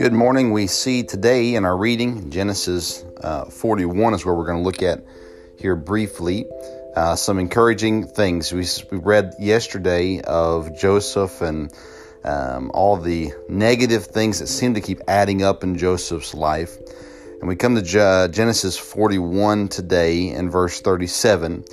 Good morning. We see today in our reading, Genesis uh, 41 is where we're going to look at here briefly. Uh, some encouraging things. We, we read yesterday of Joseph and um, all the negative things that seem to keep adding up in Joseph's life. And we come to Genesis 41 today in verse 37.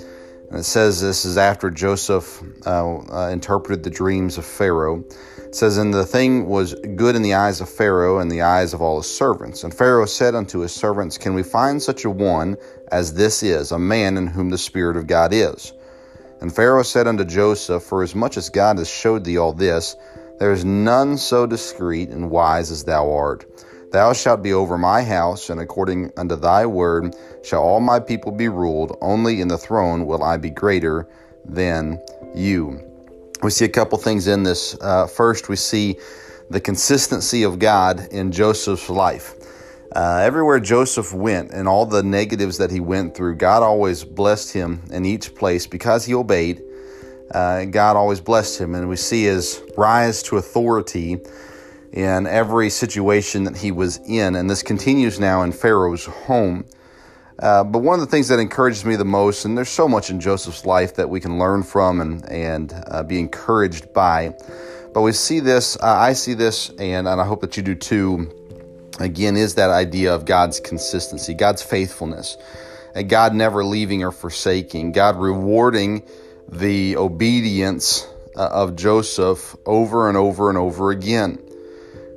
And it says this is after Joseph uh, uh, interpreted the dreams of Pharaoh. It says, And the thing was good in the eyes of Pharaoh and the eyes of all his servants. And Pharaoh said unto his servants, Can we find such a one as this is, a man in whom the Spirit of God is? And Pharaoh said unto Joseph, For as much as God has showed thee all this, there is none so discreet and wise as thou art. Thou shalt be over my house, and according unto thy word shall all my people be ruled. Only in the throne will I be greater than you. We see a couple things in this. Uh, first, we see the consistency of God in Joseph's life. Uh, everywhere Joseph went and all the negatives that he went through, God always blessed him in each place because he obeyed. Uh, God always blessed him, and we see his rise to authority in every situation that he was in. And this continues now in Pharaoh's home. Uh, but one of the things that encourages me the most, and there's so much in Joseph's life that we can learn from and, and uh, be encouraged by, but we see this, uh, I see this, and, and I hope that you do too, again, is that idea of God's consistency, God's faithfulness, and God never leaving or forsaking, God rewarding the obedience uh, of Joseph over and over and over again.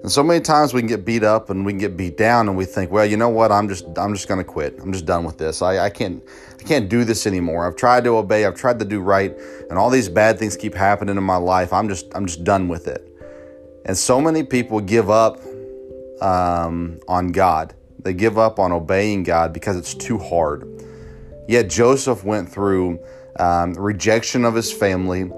And so many times we can get beat up and we can get beat down and we think, well, you know what? I'm just I'm just gonna quit. I'm just done with this. I, I can't I can't do this anymore. I've tried to obey, I've tried to do right, and all these bad things keep happening in my life. I'm just I'm just done with it. And so many people give up um, on God. They give up on obeying God because it's too hard. Yet Joseph went through um, rejection of his family,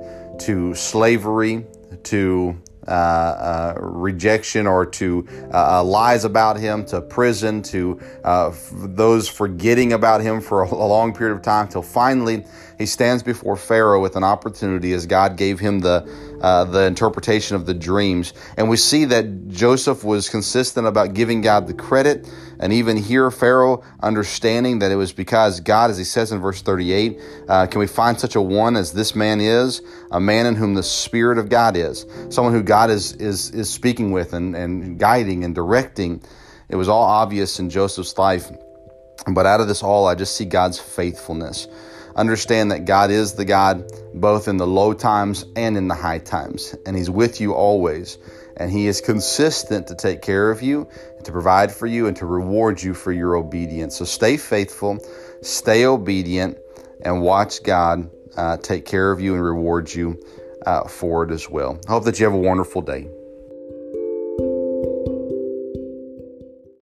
to slavery, to uh, uh, rejection or to uh, uh, lies about him, to prison, to uh, f- those forgetting about him for a, a long period of time, till finally he stands before Pharaoh with an opportunity as God gave him the uh, the interpretation of the dreams. And we see that Joseph was consistent about giving God the credit. And even here, Pharaoh understanding that it was because God, as he says in verse 38, uh, can we find such a one as this man is, a man in whom the Spirit of God is, someone who God is, is, is speaking with and, and guiding and directing. It was all obvious in Joseph's life. But out of this all, I just see God's faithfulness. Understand that God is the God both in the low times and in the high times, and He's with you always. And He is consistent to take care of you, to provide for you, and to reward you for your obedience. So stay faithful, stay obedient, and watch God uh, take care of you and reward you uh, for it as well. I hope that you have a wonderful day.